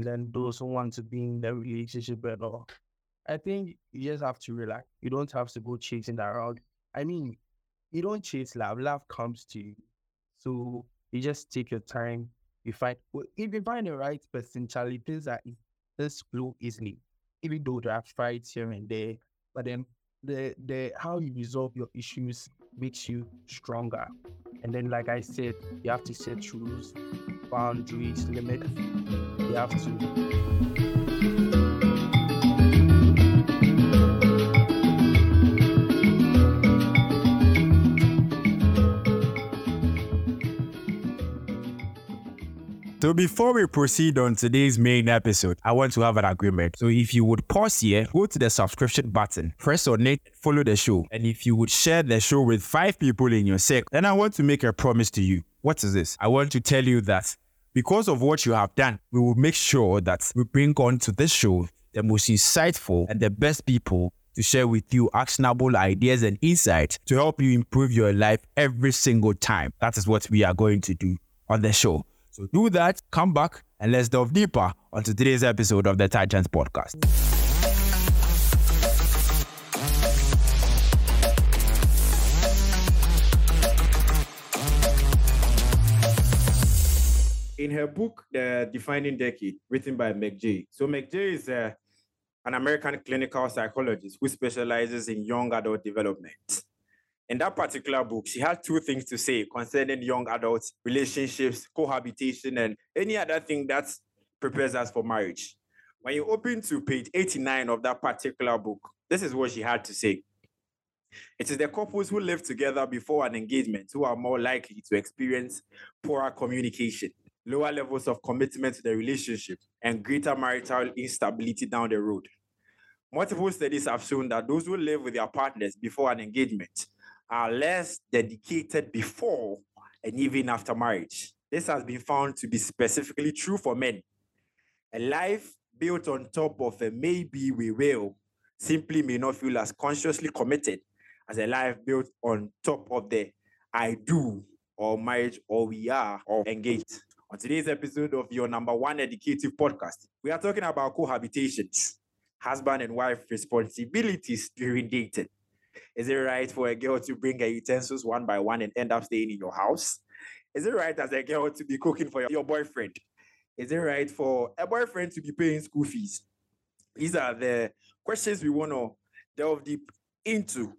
and then those who want to be in the relationship and all. I think you just have to relax. You don't have to go chasing that around. I mean, you don't chase love. Love comes to you. So you just take your time. You find well, if you find the right person, Charlie, things are this flow easily. Even though there are fights here and there, but then the the how you resolve your issues makes you stronger. And then, like I said, you have to set rules, boundaries, limits. You have to So before we proceed on today's main episode, I want to have an agreement. So if you would pause here, go to the subscription button, press on it, follow the show. And if you would share the show with five people in your circle, then I want to make a promise to you. What is this? I want to tell you that because of what you have done, we will make sure that we bring on to this show the most insightful and the best people to share with you actionable ideas and insights to help you improve your life every single time. That is what we are going to do on the show. So do that, come back, and let's delve deeper onto today's episode of the Titans podcast. In her book, The Defining Decade, written by Meg Jay. So Meg Jay is uh, an American clinical psychologist who specializes in young adult development in that particular book, she had two things to say concerning young adults, relationships, cohabitation, and any other thing that prepares us for marriage. When you open to page 89 of that particular book, this is what she had to say. It is the couples who live together before an engagement who are more likely to experience poorer communication, lower levels of commitment to the relationship, and greater marital instability down the road. Multiple studies have shown that those who live with their partners before an engagement are less dedicated before and even after marriage. This has been found to be specifically true for men. A life built on top of a maybe we will simply may not feel as consciously committed as a life built on top of the I do or marriage or we are or engaged. On today's episode of your number one educative podcast, we are talking about cohabitations, husband and wife responsibilities during dating. Is it right for a girl to bring her utensils one by one and end up staying in your house? Is it right as a girl to be cooking for your boyfriend? Is it right for a boyfriend to be paying school fees? These are the questions we want to delve deep into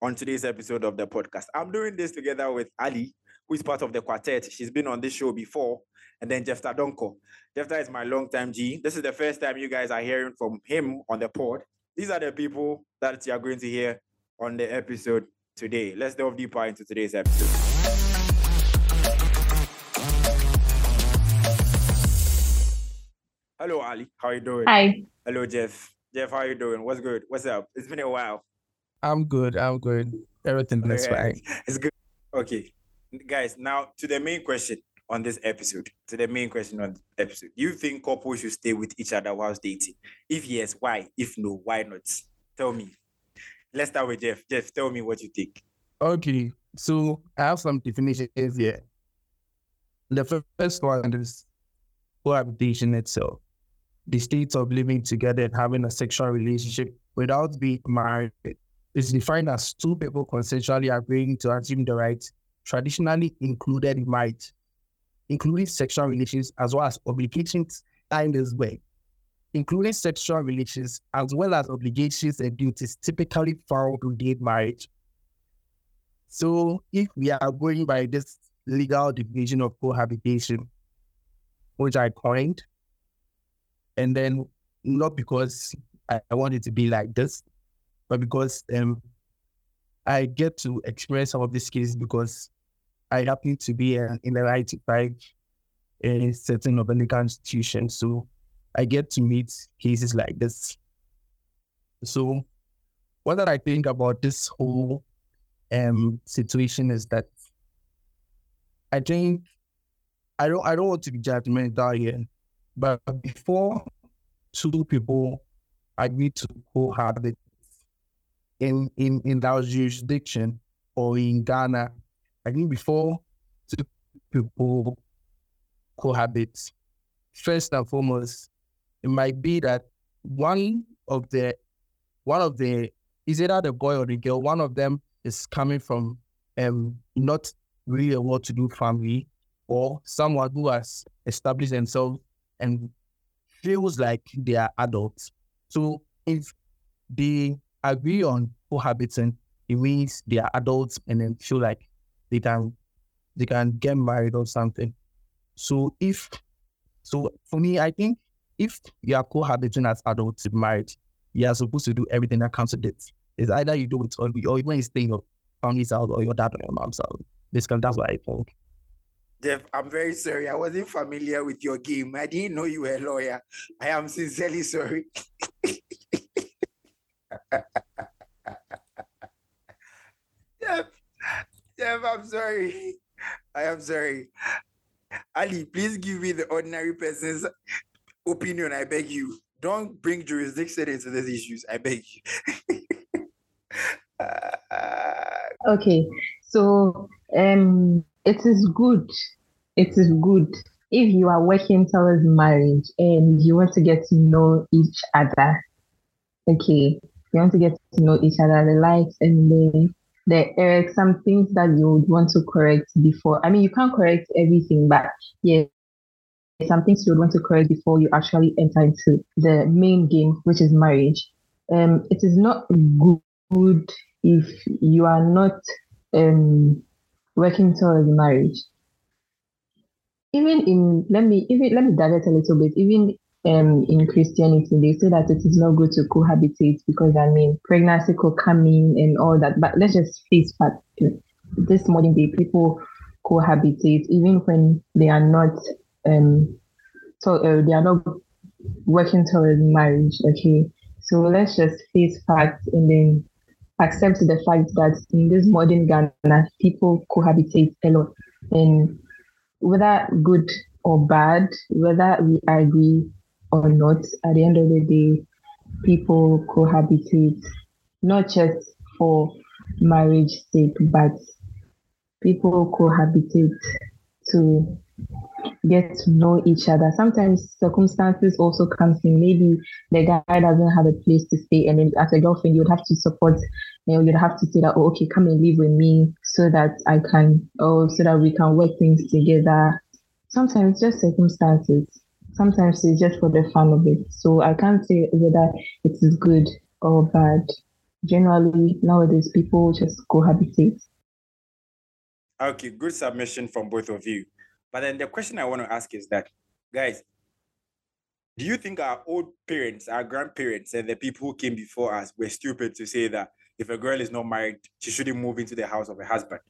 on today's episode of the podcast. I'm doing this together with Ally, who is part of the quartet. She's been on this show before. And then Jephtah Donkor. Jephtah is my longtime G. This is the first time you guys are hearing from him on the pod. These are the people that you are going to hear on the episode today. Let's delve deeper into today's episode. Hello, Ally. How are you doing? Hi. Hello, Jeff. Jeff, how are you doing? What's good? What's up? It's been a while. I'm good. I'm good. Everything is fine. It's good. Okay. Guys, now to the main question on this episode. To the main question on the episode. Do you think couples should stay with each other whilst dating? If yes, why? If no, why not? Tell me. Let's start with Jeff. Jeff, tell me what you think. Okay, so I have some definitions here. The first one is cohabitation itself, the state of living together and having a sexual relationship without being married is defined as two people consensually agreeing to assume the rights traditionally included in marriage, including sexual relations as well as obligations in this way including sexual relations, as well as obligations and duties typically found within marriage. So, if we are going by this legal division of cohabitation, which I coined, and then not because I, I want it to be like this, but because um, I get to experience some of these cases because I happen to be in the right five in certain American institutions. So I get to meet cases like this. So, what I think about this whole um, situation is that I think I don't I don't want to be judgmental here, but before two people agree to cohabit in in in that jurisdiction or in Ghana, I think before two people cohabit, first and foremost, it might be that one of the one of the is either the boy or the girl, one of them is coming from um not really a well-to-do family or someone who has established themselves and feels like they are adults. So if they agree on cohabiting, it means they are adults and then feel like they can they can get married or something. So if so for me, I think if you are cohabiting as adults married, you are supposed to do everything that comes with it. It's either you do it or, or when you stay in your family's house or your dad or your mom's house. This that's what I think. Jeff, I'm very sorry. I wasn't familiar with your game. I didn't know you were a lawyer. I am sincerely sorry. Jeff, I'm sorry. I am sorry. Ally, please give me the ordinary person's opinion. I beg you. Don't bring jurisdiction into these issues. I beg you. okay, so um, it is good. It is good if you are working towards marriage and you want to get to know each other. Okay, you want to get to know each other, the likes and the there are some things that you would want to correct before. I mean, you can't correct everything, but yeah, some things you would want to correct before you actually enter into the main game, which is marriage. Um, it is not good if you are not um working towards marriage. Even in let me even let me divert a little bit. Even um, in Christianity, they say that it is not good to cohabitate because I mean pregnancy could come in and all that. But let's just face fact: this modern day people cohabitate even when they are not um so uh, they are not working towards marriage. Okay, so let's just face facts and then accept the fact that in this modern Ghana, people cohabitate a lot, and whether good or bad, whether we agree or not, at the end of the day, people cohabitate not just for marriage sake, but people cohabitate to get to know each other. Sometimes circumstances also comes in. Maybe the guy doesn't have a place to stay, and then as a girlfriend, you would have to support. You know, you'd have to say that, oh, okay, come and live with me, so that I can, oh, so that we can work things together. Sometimes just circumstances sometimes it's just for the fun of it. So I can't say whether it is good or bad. Generally, nowadays people just cohabitate. Okay, good submission from both of you. But then the question I want to ask is that, guys, do you think our old parents, our grandparents, and the people who came before us were stupid to say that if a girl is not married, she shouldn't move into the house of a husband?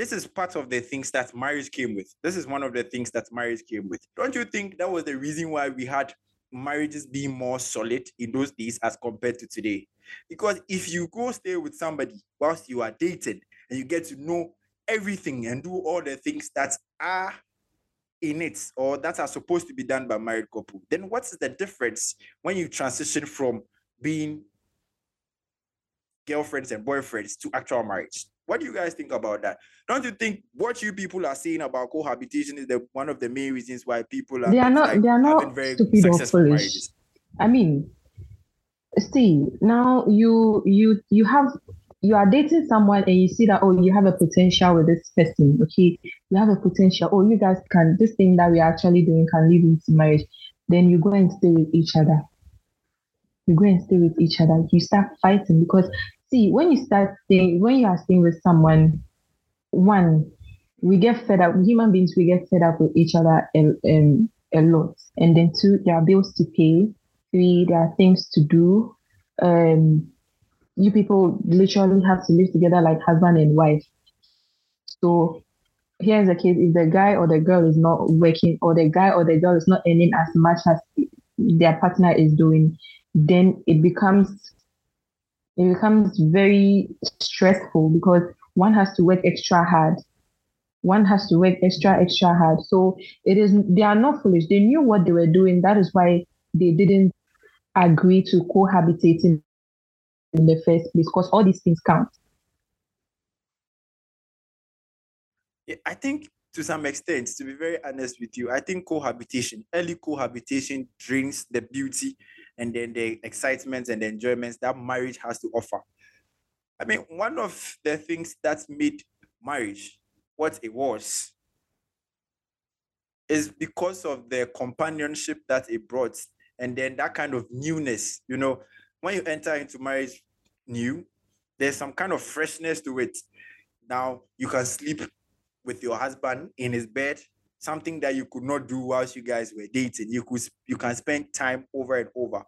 This is part of the things that marriage came with. This is one of the things that marriage came with. Don't you think that was the reason why we had marriages being more solid in those days as compared to today? Because if you go stay with somebody whilst you are dating and you get to know everything and do all the things that are in it or that are supposed to be done by married couple, then what's the difference when you transition from being girlfriends and boyfriends to actual marriage? What do you guys think about that? Don't you think what you people are saying about cohabitation is the one of the main reasons why people are they are not like, they are not very stupid or foolish. Marriages? I mean, see now you you you have you are dating someone and you see that oh you have a potential with this person okay you have a potential oh you guys can this thing that we're actually doing can lead into marriage then you go and stay with each other you go and stay with each other you start fighting because see when you start staying when you are staying with someone one we get fed up human beings we get fed up with each other a, a, a lot. And then two there are bills to pay. Three there are things to do. Um you people literally have to live together like husband and wife. So here's the case if the guy or the girl is not working or the guy or the girl is not earning as much as their partner is doing then it becomes it becomes very stressful because one has to work extra hard. One has to work extra, extra hard. So it is they are not foolish. They knew what they were doing. That is why they didn't agree to cohabitating in the first place, because all these things count. I think to some extent, to be very honest with you, I think cohabitation, early cohabitation drains the beauty and then the excitements and the enjoyments that marriage has to offer. I mean, one of the things that made marriage what it was is because of the companionship that it brought and then that kind of newness. You know, when you enter into marriage new, there's some kind of freshness to it. Now you can sleep with your husband in his bed, something that you could not do whilst you guys were dating. You could you can spend time over and over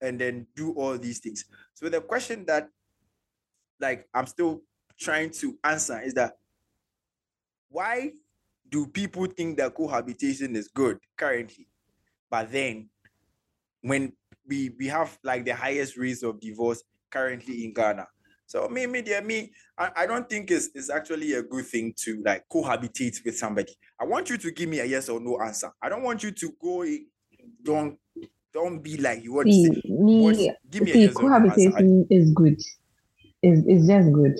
and then do all these things. So the question that like I'm still trying to answer is that why do people think that cohabitation is good currently? But then when we we have like the highest rates of divorce currently in Ghana. So me, me, dear, me, I, I don't think it's, it's actually a good thing to like cohabitate with somebody. I want you to give me a yes or no answer. I don't want you to go don't don't be like you want see, to say. me, What's- give me a see, yes or no answer. Is good. Is is just good.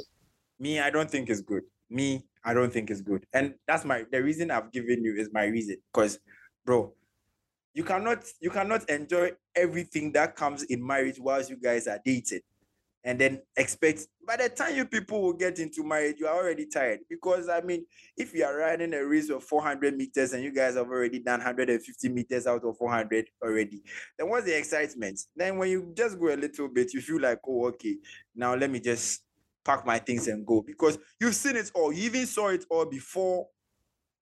Me, I don't think it's good. Me, I don't think it's good. And that's my the reason I've given you is my reason. Because, bro, you cannot you cannot enjoy everything that comes in marriage whilst you guys are dating. And then expect by the time you people will get into marriage, you are already tired. Because I mean, if you are running a race of 400 meters and you guys have already done 150 meters out of 400 already, then what's the excitement? Then when you just go a little bit, you feel like, oh, okay, now let me just pack my things and go because you've seen it all. You even saw it all before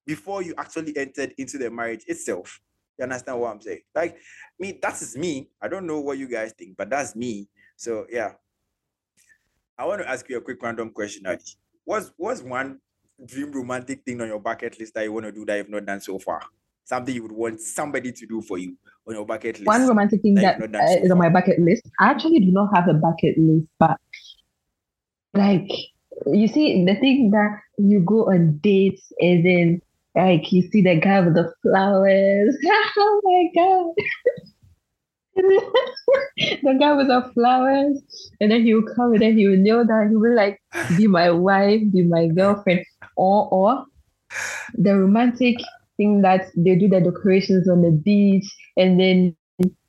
before you actually entered into the marriage itself. You understand what I'm saying? Like me, that is me. I don't know what you guys think, but that's me. So yeah. I want to ask you a quick random question, Adi. What's what's one dream romantic thing on your bucket list that you want to do that you've not done so far? Something you would want somebody to do for you on your bucket list. One romantic thing that that done uh, so is on my bucket list. I actually do not have a bucket list, but like you see, the thing that you go on dates and then like you see the guy with the flowers. oh my god. the guy with the flowers, and then he will come and then he will kneel down. He will like be my wife, be my girlfriend, or or the romantic thing that they do the decorations on the beach, and then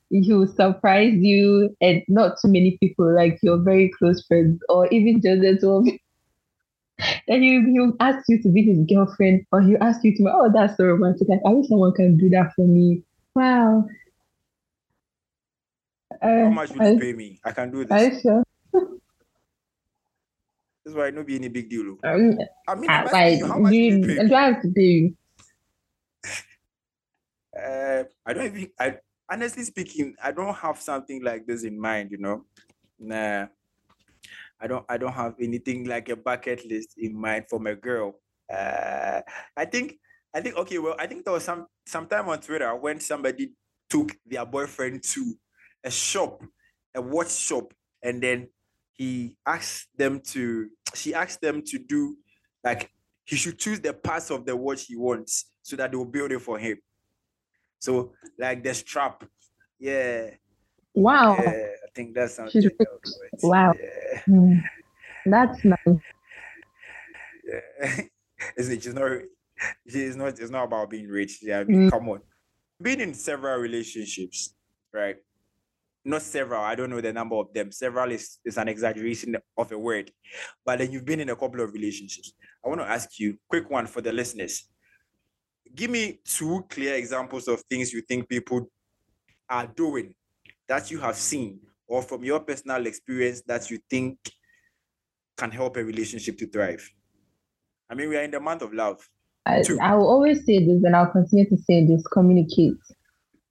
he will surprise you, and not too many people, like your very close friends, or even just the two. Then he he will ask you to be his girlfriend, or he'll ask you to. Oh, that's so romantic! Like, I wish someone can do that for me. Wow. How Uh, much would are, you pay me? I can do are this. you sure? This is why it no be any big deal. oh. Um, I mean, uh, like, you, how much do you you, do I have to pay you? Uh, I don't even. I honestly speaking, I don't have something like this in mind. You know, nah. I don't. I don't have anything like a bucket list in mind for my girl. Uh, I think. I think. Okay. Well, I think there was some sometime on Twitter when somebody took their boyfriend to a shop, a watch shop, and then he asked them to. She asked them to do like he should choose the parts of the watch he wants so that they will build it for him. So like the strap, yeah, Wow. yeah. I think that's something. She's that do. Wow. Yeah, Hmm. That's nice. yeah. It's, it's not. It's not. It's not about being rich. Yeah, I mean, Mm. come on. Being in several relationships, right? Not several. I don't know the number of them. Several is, is an exaggeration of a word, but then you've been in a couple of relationships. I want to ask you, quick one for the listeners. Give me two clear examples of things you think people are doing that you have seen or from your personal experience that you think can help a relationship to thrive? I mean, we are in the month of love. I, I will always say this and I'll continue to say this communicate.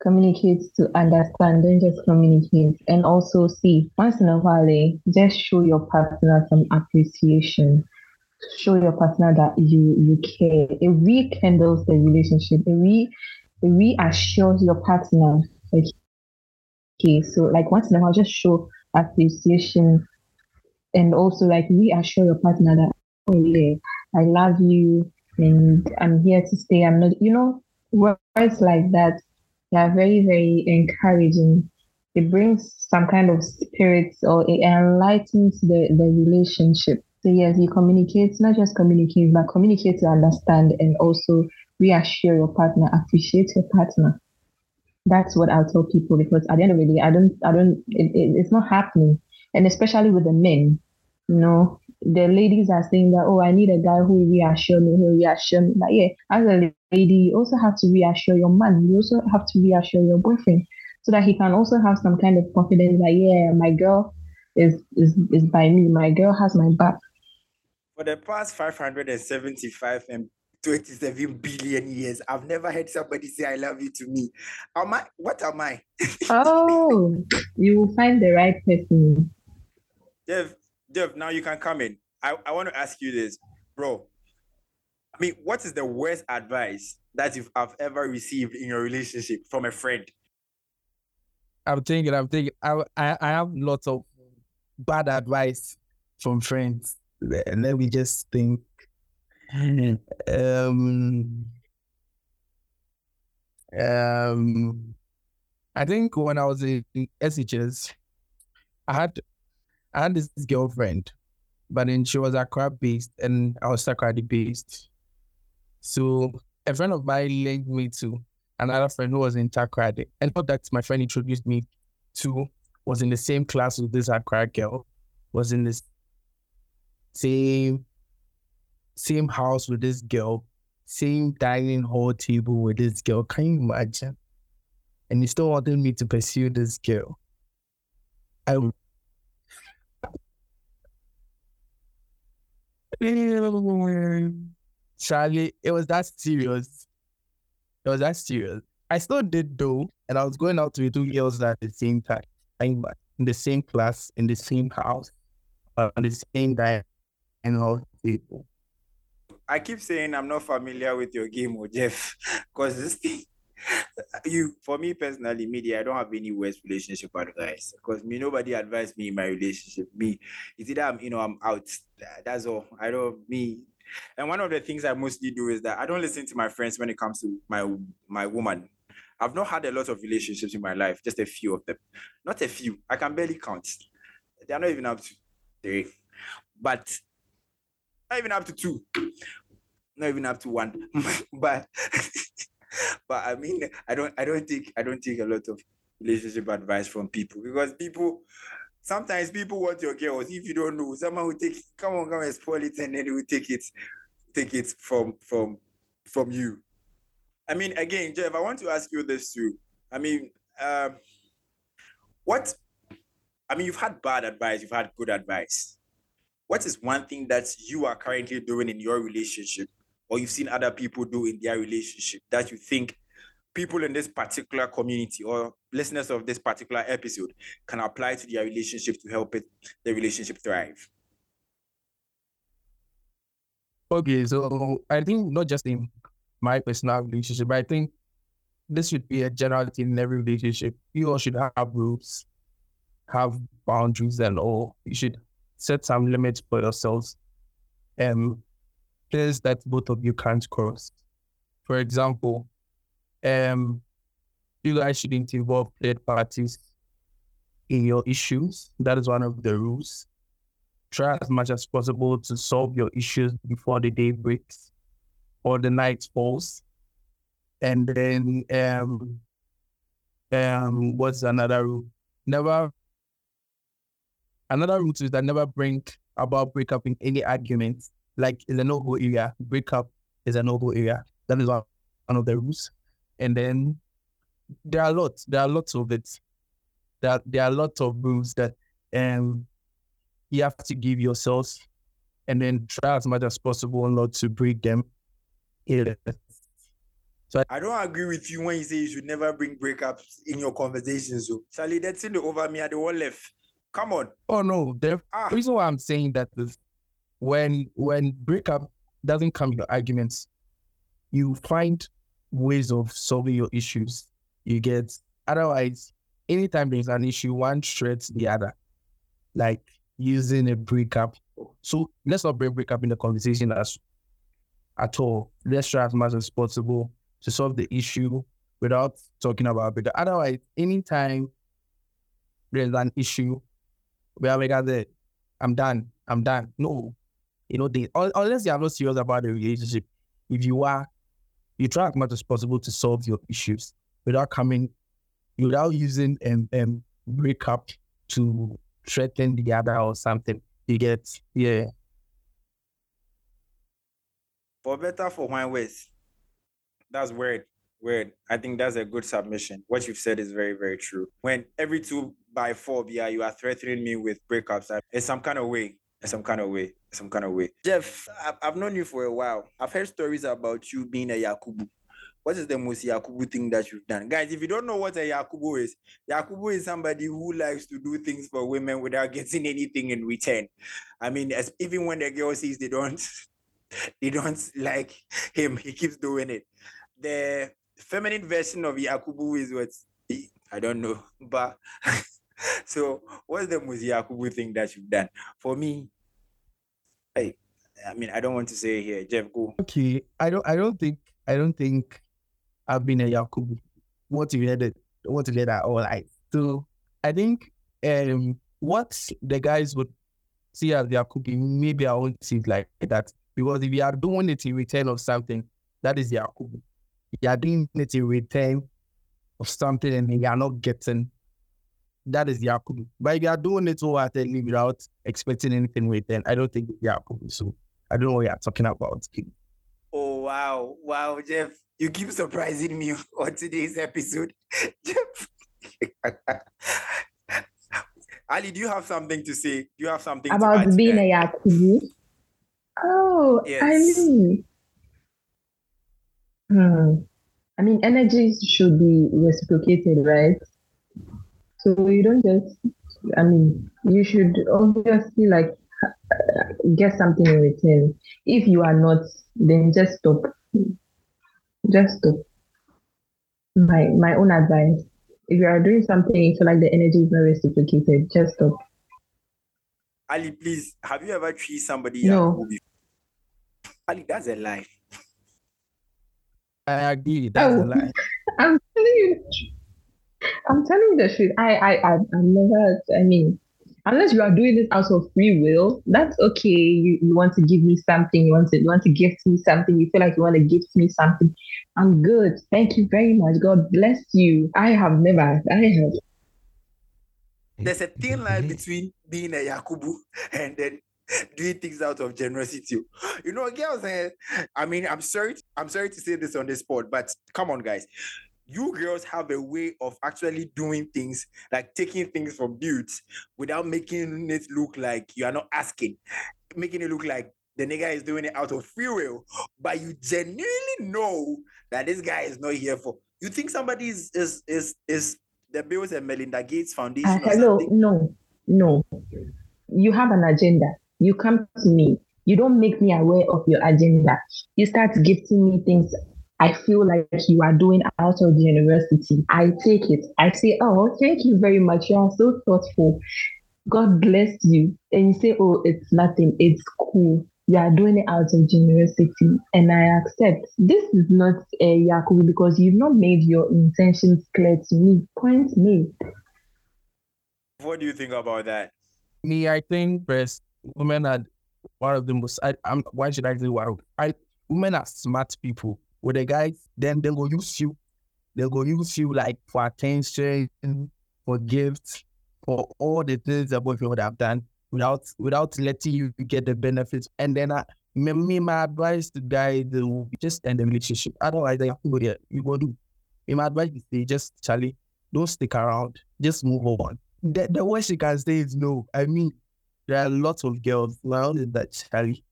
Communicate to understand, don't just communicate. And also see, once in a while, eh, just show your partner some appreciation. Show your partner that you you care. It rekindles the relationship. It re it reassures your partner. Like, okay, so like once in a while, just show appreciation and also like reassure your partner that oh yeah, I love you and I'm here to stay. I'm not, you know, words like that. They are very, very encouraging. It brings some kind of spirit or it enlightens the, the relationship. So yes, you communicate, not just communicate, but communicate to understand and also reassure your partner, appreciate your partner. That's what I'll tell people because at the end of the day, I don't, I don't, it, it, it's not happening. And especially with the men, you know, the ladies are saying that, oh, I need a guy who reassure me, who reassure me. But yeah, as a lady, you also have to reassure your man. You also have to reassure your boyfriend so that he can also have some kind of confidence that, yeah, my girl is, is, is by me. My girl has my back. For the past 575 and 27 billion years, I've never heard somebody say, I love you to me. Am I? What am I? oh, you will find the right person. Jeff, Jeff, now you can come in. I, I want to ask you this, bro. I mean, what is the worst advice that you've ever received in your relationship from a friend? I'm thinking, I'm thinking, I, I, I have lots of bad advice from friends. And let me just think. Um, um, I think when I was in SHS, I had I had this girlfriend, but then she was Accra based and I was Takoradi based. So a friend of mine linked me to another friend who was in Takoradi. And that my friend introduced me to was in the same class with this Accra girl, was in the same same house with this girl, same dining hall table with this girl. Can you imagine? And he still wanted me to pursue this girl. I Charlie, it was that serious. It was that serious. I still did though, and I was going out with two girls at the same time, in the same class, in the same house, uh, on the same diet, and all people. I keep saying I'm not familiar with your game, or Jeff, because this thing you for me personally, media, I don't have any worse relationship advice because me nobody advised me in my relationship. Me, it's either I'm you know I'm out. That's all. I don't me. And one of the things I mostly do is that I don't listen to my friends when it comes to my my woman. I've not had a lot of relationships in my life, just a few of them. Not a few. I can barely count. They're not even up to three. But not even up to two. Not even up to one. but but I mean, I don't, I don't think, I don't take a lot of relationship advice from people because people, sometimes people want your girls. If you don't know, someone will take, come on, come and spoil it, and then they will take it, take it from, from, from you. I mean, again, Jeff, I want to ask you this too. I mean, um, what? I mean, you've had bad advice, you've had good advice. What is one thing that you are currently doing in your relationship or you've seen other people do in their relationship that you think people in this particular community or listeners of this particular episode can apply to their relationship to help it the relationship thrive. Okay so i think not just in my personal relationship i think this should be a general thing in every relationship. You all should have rules have boundaries and all. You should set some limits for yourselves um place that both of you can't cross. For example, um, you guys shouldn't involve third parties in your issues. That is one of the rules. Try as much as possible to solve your issues before the day breaks or the night falls. And then um um what's another rule? Never another rule is that never bring about breakup in any arguments like in the no-go area, breakup is a no-go area. That is one of the rules. And then there are lots, there are lots of it. That there, there are lots of rules that um you have to give yourselves and then try as much as possible not to break them. Yeah. So I, don't agree with you when you say you should never bring breakups in your conversations. So Charlie, that's in the over me at the one left. Come on. Oh no, the ah. reason why I'm saying that is when when breakup doesn't come your arguments, you find ways of solving your issues. You get otherwise, anytime there's an issue, one shreds the other, like using a breakup. So let's not bring breakup in the conversation as at all. Let's try as much as possible to solve the issue without talking about it. Otherwise, anytime there's an issue, we are like, ah, I'm done, I'm done. No, you know, they unless you are not serious about the relationship. If you are, you try as much as possible to solve your issues without coming, without using and um, um breakup to threaten the other or something. You get, yeah. For better, for my ways. That's weird. Weird. I think that's a good submission. What you've said is very, very true. When every two by four, yeah, you are threatening me with breakups in some kind of way. In some kind of way. Some kind of way. Jeff, I've known you for a while. I've heard stories about you being a Yakubu. What is the most Yakubu thing that you've done? Guys, if you don't know what a Yakubu is, Yakubu is somebody who likes to do things for women without getting anything in return. I mean, as, even when the girl sees they don't they don't like him, he keeps doing it. The feminine version of Yakubu is what I don't know, but so what's the most Yakubu thing that you've done? For me, hey, I mean, I don't want to say here, Jeff, go. Okay, I don't, I don't think, I don't think I've been a Yakubu motivated, motivated at all. Like, so I think um, what the guys would see as Yakubu, maybe I won't see it like that. Because if you are doing it in return of something, that is Yakubu. You are doing it in return of something and you are not getting, that is Yakubu. But if you are doing it wholeheartedly without expecting anything with return, I don't think it's Yakubu. So I don't know what you're talking about. Oh, wow. Wow, Jeff you keep surprising me on today's episode. Jeff. Ally, do you have something to say? Do you have something about being a Yakubu? Oh, yes. I mean, hmm. I mean, energies should be reciprocated, right? So you don't just, I mean, you should obviously like get something in return. If you are not, then just stop just stop. my my own advice. If you are doing something you feel like the energy is not reciprocated, just stop. Ally, please, have you ever treated somebody? No. Ally, that's a lie. I agree. That's oh, a lie. I'm telling you. I'm telling you the truth. I I I I've never. I mean, unless you are doing this out of free will, that's okay. You, you want to give me something, you want to you want to gift me something, you feel like you want to gift me something. I'm good. Thank you very much. God bless you. I have never I have there's a thin line between being a Yakubu and then doing things out of generosity. You know, girls, uh, I mean, I'm sorry, I'm sorry to say this on this spot, but come on, guys you girls have a way of actually doing things like taking things from dudes without making it look like you are not asking, making it look like the nigga is doing it out of free will, but you genuinely know that this guy is not here for. You think somebody is is is, is the Bills and Melinda Gates Foundation? Uh, hello, no, no. You have an agenda. You come to me. You don't make me aware of your agenda. You start gifting me things I feel like you are doing out of the university. I take it. I say, Oh, thank you very much. You are so thoughtful. God bless you. And you say, Oh, it's nothing. It's cool. You are doing it out of university. And I accept. This is not a Yakubu because you've not made your intentions clear to me. Point made. What do you think about that? Me, I think first women are one of the most I, am why should I say why I women are smart people with the guys, then they go use you. They go use you like for attention, for gifts, for all the things that boyfriend would have done without without letting you get the benefits. And then I, me, my advice to guys will just end the relationship. Otherwise, they have to go there. You go do. Me, my advice is just Charlie, don't stick around. Just move on. The, the worst you can say is no. I mean, there are lots of girls around that Charlie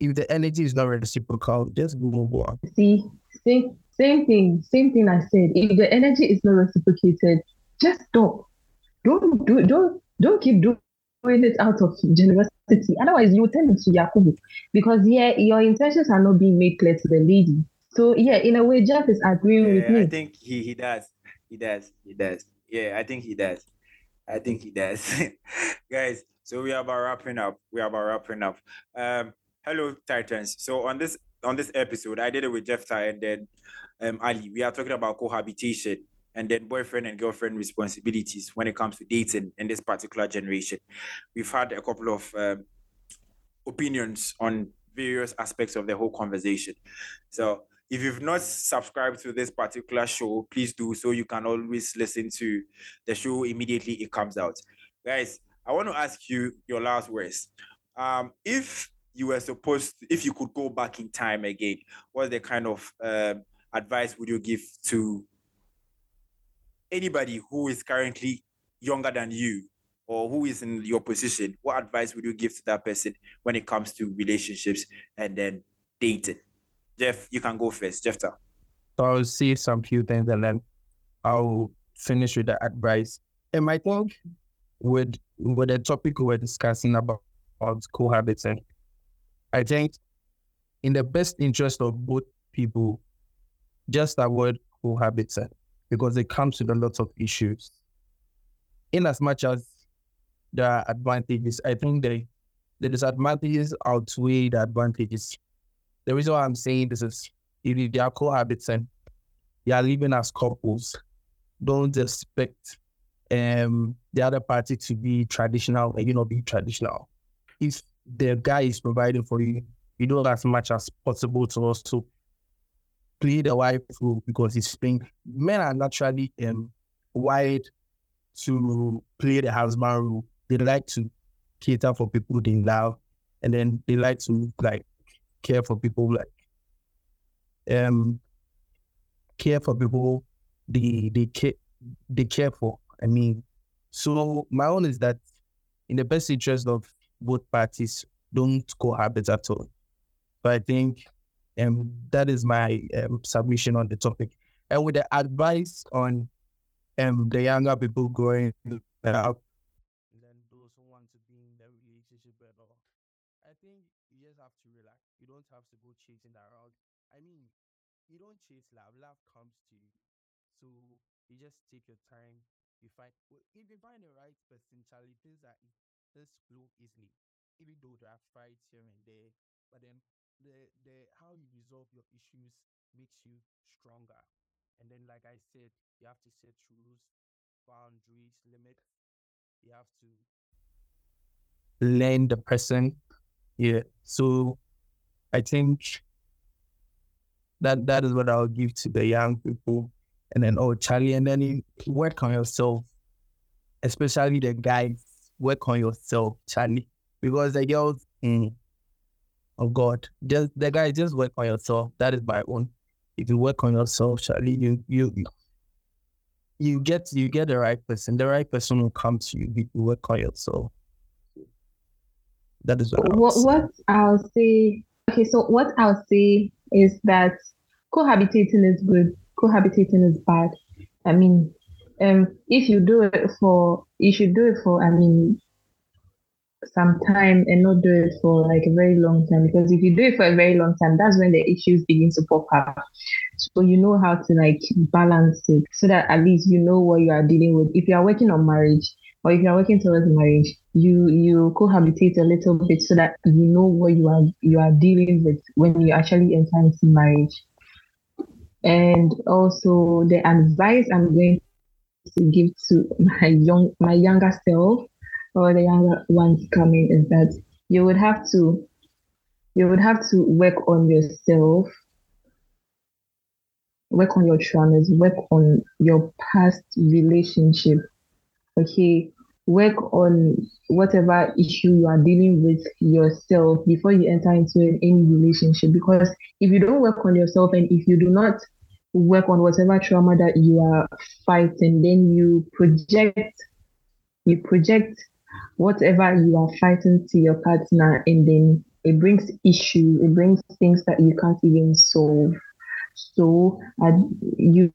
if the energy is not reciprocal, just move on. See, same same thing, same thing I said. If the energy is not reciprocated, just don't. Don't do don't don't keep doing it out of generosity. Otherwise you will turn into Yakubu. Because yeah, your intentions are not being made clear to the lady. So yeah, in a way, Jeff is agreeing yeah, with me. I think he, he does. He does. He does. Yeah, I think he does. I think he does. Guys, so we are about wrapping up. We are about wrapping up. Um, Hello, Titans. So on this on this episode, I did it with Jephtah and then um, Ally. We are talking about cohabitation and then boyfriend and girlfriend responsibilities when it comes to dating in this particular generation. We've had a couple of um, opinions on various aspects of the whole conversation. So if you've not subscribed to this particular show, please do so you can always listen to the show immediately it comes out. Guys, I want to ask you your last words. Um, if you were supposed, to, if you could go back in time again, what the kind of um, advice would you give to anybody who is currently younger than you or who is in your position? What advice would you give to that person when it comes to relationships and then dating? Jeff, you can go first. Jeff, so I'll see some few things and then I'll finish with the advice. And I think with with the topic we were discussing about, about cohabiting, I think in the best interest of both people, just avoid cohabiting because it comes with a lot of issues. In as much as there are advantages, I think the the disadvantages outweigh the advantages. The reason why I'm saying this is if they are cohabiting, they are living as couples, don't expect um the other party to be traditional and you know be traditional. If the guy is providing for you, you do as much as possible to also play the wife role because it's been men are naturally um wired to play the husband role. They like to cater for people they love, and then they like to like care for people like um care for people they they care they care for. I mean, so my own is that in the best interest of both parties, don't cohabit at all. But I think um, that is my um, submission on the topic. And with the advice on um, the younger people growing up, then those who want to be in the relationship at all, I think you just have to relax. You don't have to go chasing around. I mean, you don't chase love. Love comes to you. So you just take your time. You find if you find the right person, Charlie, things are just flow easily. Even though there are fights here and there, but then the the how you resolve your issues makes you stronger. And then, like I said, you have to set rules, boundaries, limits. You have to learn the person. Yeah. So I think that that is what I'll give to the young people. And then, oh, Charlie, and then work on yourself, especially the guys. Work on yourself, Charlie, because the girls, mm, oh God, just the guy, just work on yourself. That is my own. If you work on yourself, Charlie, you you you get you get the right person. The right person will come to you if you work on yourself. That is what. What, what I'll say. Okay, so what I'll say is that cohabitating is good. Cohabitating is bad. I mean, um, if you do it for, you should do it for. I mean, some time and not do it for like a very long time because if you do it for a very long time that's when the issues begin to pop up so you know how to like balance it so that at least you know what you are dealing with if you are working on marriage or if you are working towards marriage you you cohabitate a little bit so that you know what you are you are dealing with when you actually enter into marriage and also the advice i'm going to give to my young my younger self or the younger ones coming is that you would have to you would have to work on yourself. Work on your traumas work on your past relationship. Okay work on whatever issue you are dealing with yourself before you enter into any relationship because if you don't work on yourself and if you do not work on whatever trauma that you are fighting then you project you project whatever you are fighting to your partner and then it brings issue it brings things that you can't even solve. So uh, you,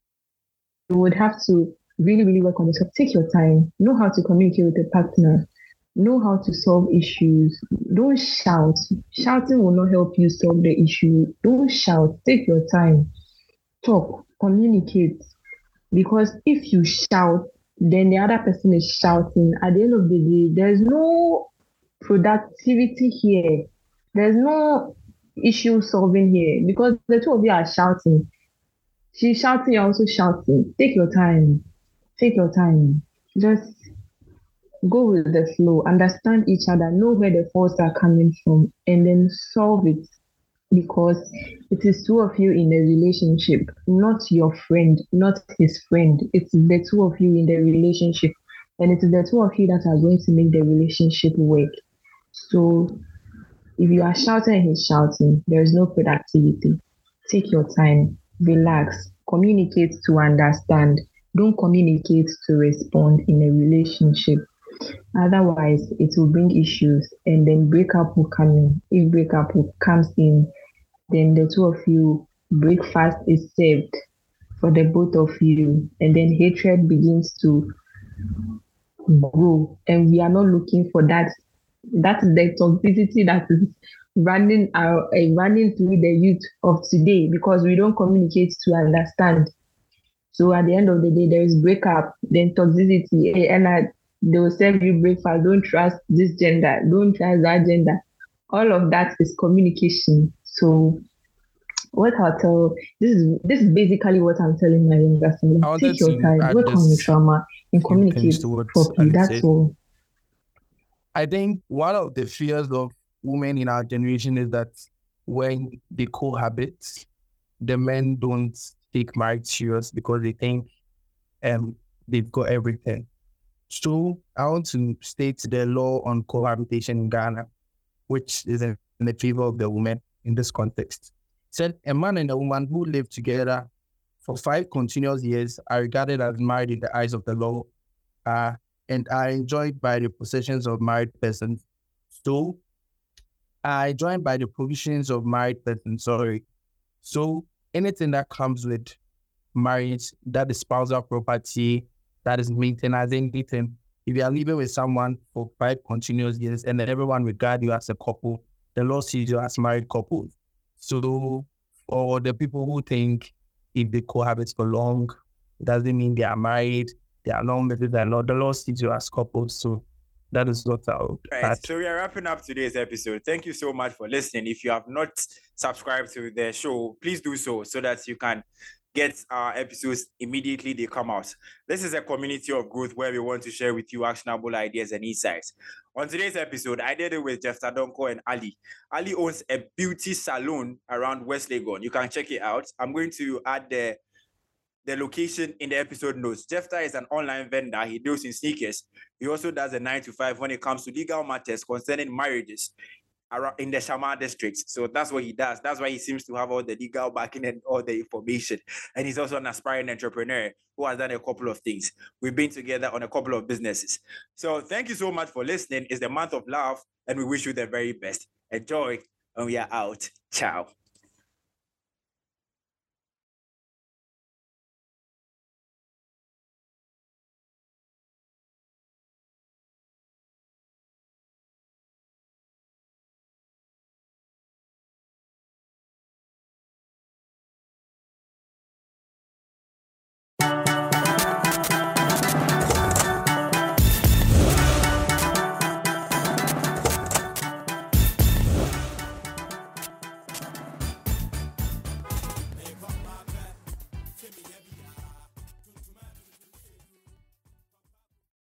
would have to really really work on yourself take your time. Know how to communicate with the partner. Know how to solve issues. Don't shout. Shouting will not help you solve the issue. Don't shout. Take your time talk communicate because if you shout then the other person is shouting. At the end of the day, there's no productivity here. There's no issue solving here because the two of you are shouting. She's shouting, you're also shouting. Take your time. Take your time. Just go with the flow, understand each other, know where the faults are coming from, and then solve it because it is two of you in a relationship, not your friend, not his friend. It's the two of you in the relationship, and it is the two of you that are going to make the relationship work. So, if you are shouting and he's shouting, there is no productivity. Take your time, relax, communicate to understand. Don't communicate to respond in a relationship. Otherwise, it will bring issues and then breakup will come in. If breakup comes in, then the two of you, breakfast is served for the both of you. And then hatred begins to grow. And we are not looking for that. That is the toxicity that is running our uh, running through the youth of today because we don't communicate to understand. So at the end of the day, there is breakup, then toxicity, and I, they will serve you breakfast. Don't trust this gender. Don't trust that gender. All of that is communication. So what I'll tell this is this is basically what I'm telling my younger siblings. Take your time, work on your trauma, and communicate properly. That's all. I think one of the fears of women in our generation is that when they cohabit, the men don't take marriage serious because they think um they've got everything. So I want to state the law on cohabitation in Ghana, which is in the favor of the woman in this context. Said a man and a woman who live together for five continuous years are regarded as married in the eyes of the law uh, and are enjoyed by the possessions of married persons. So are joined by the provisions of married persons, sorry. So anything that comes with marriage, that is spousal property, that is maintenance, anything. If you are living with someone for five continuous years and then everyone regard you as a couple, the law sees you as married couple. So for the people who think if they cohabit for long, it doesn't mean they are married, they are long married, they are not. The law sees you as couples. So that is what I'll right. So we are wrapping up today's episode. Thank you so much for listening. If you have not subscribed to the show, please do so so that you can get our episodes immediately they come out. This is a community of growth where we want to share with you actionable ideas and insights. On today's episode, I did it with Jephtah Donkor and Ally. Ally owns a beauty salon around West Legon. You can check it out. I'm going to add the the location in the episode notes. Jephtah is an online vendor. He deals in sneakers. He also does a nine to five when it comes to legal matters concerning marriages around in the Shama district. So that's what he does. That's why he seems to have all the legal backing and all the information. And he's also an aspiring entrepreneur who has done a couple of things. We've been together on a couple of businesses. So thank you so much for listening. It's the month of love, and we wish you the very best. Enjoy, and we are out. Ciao.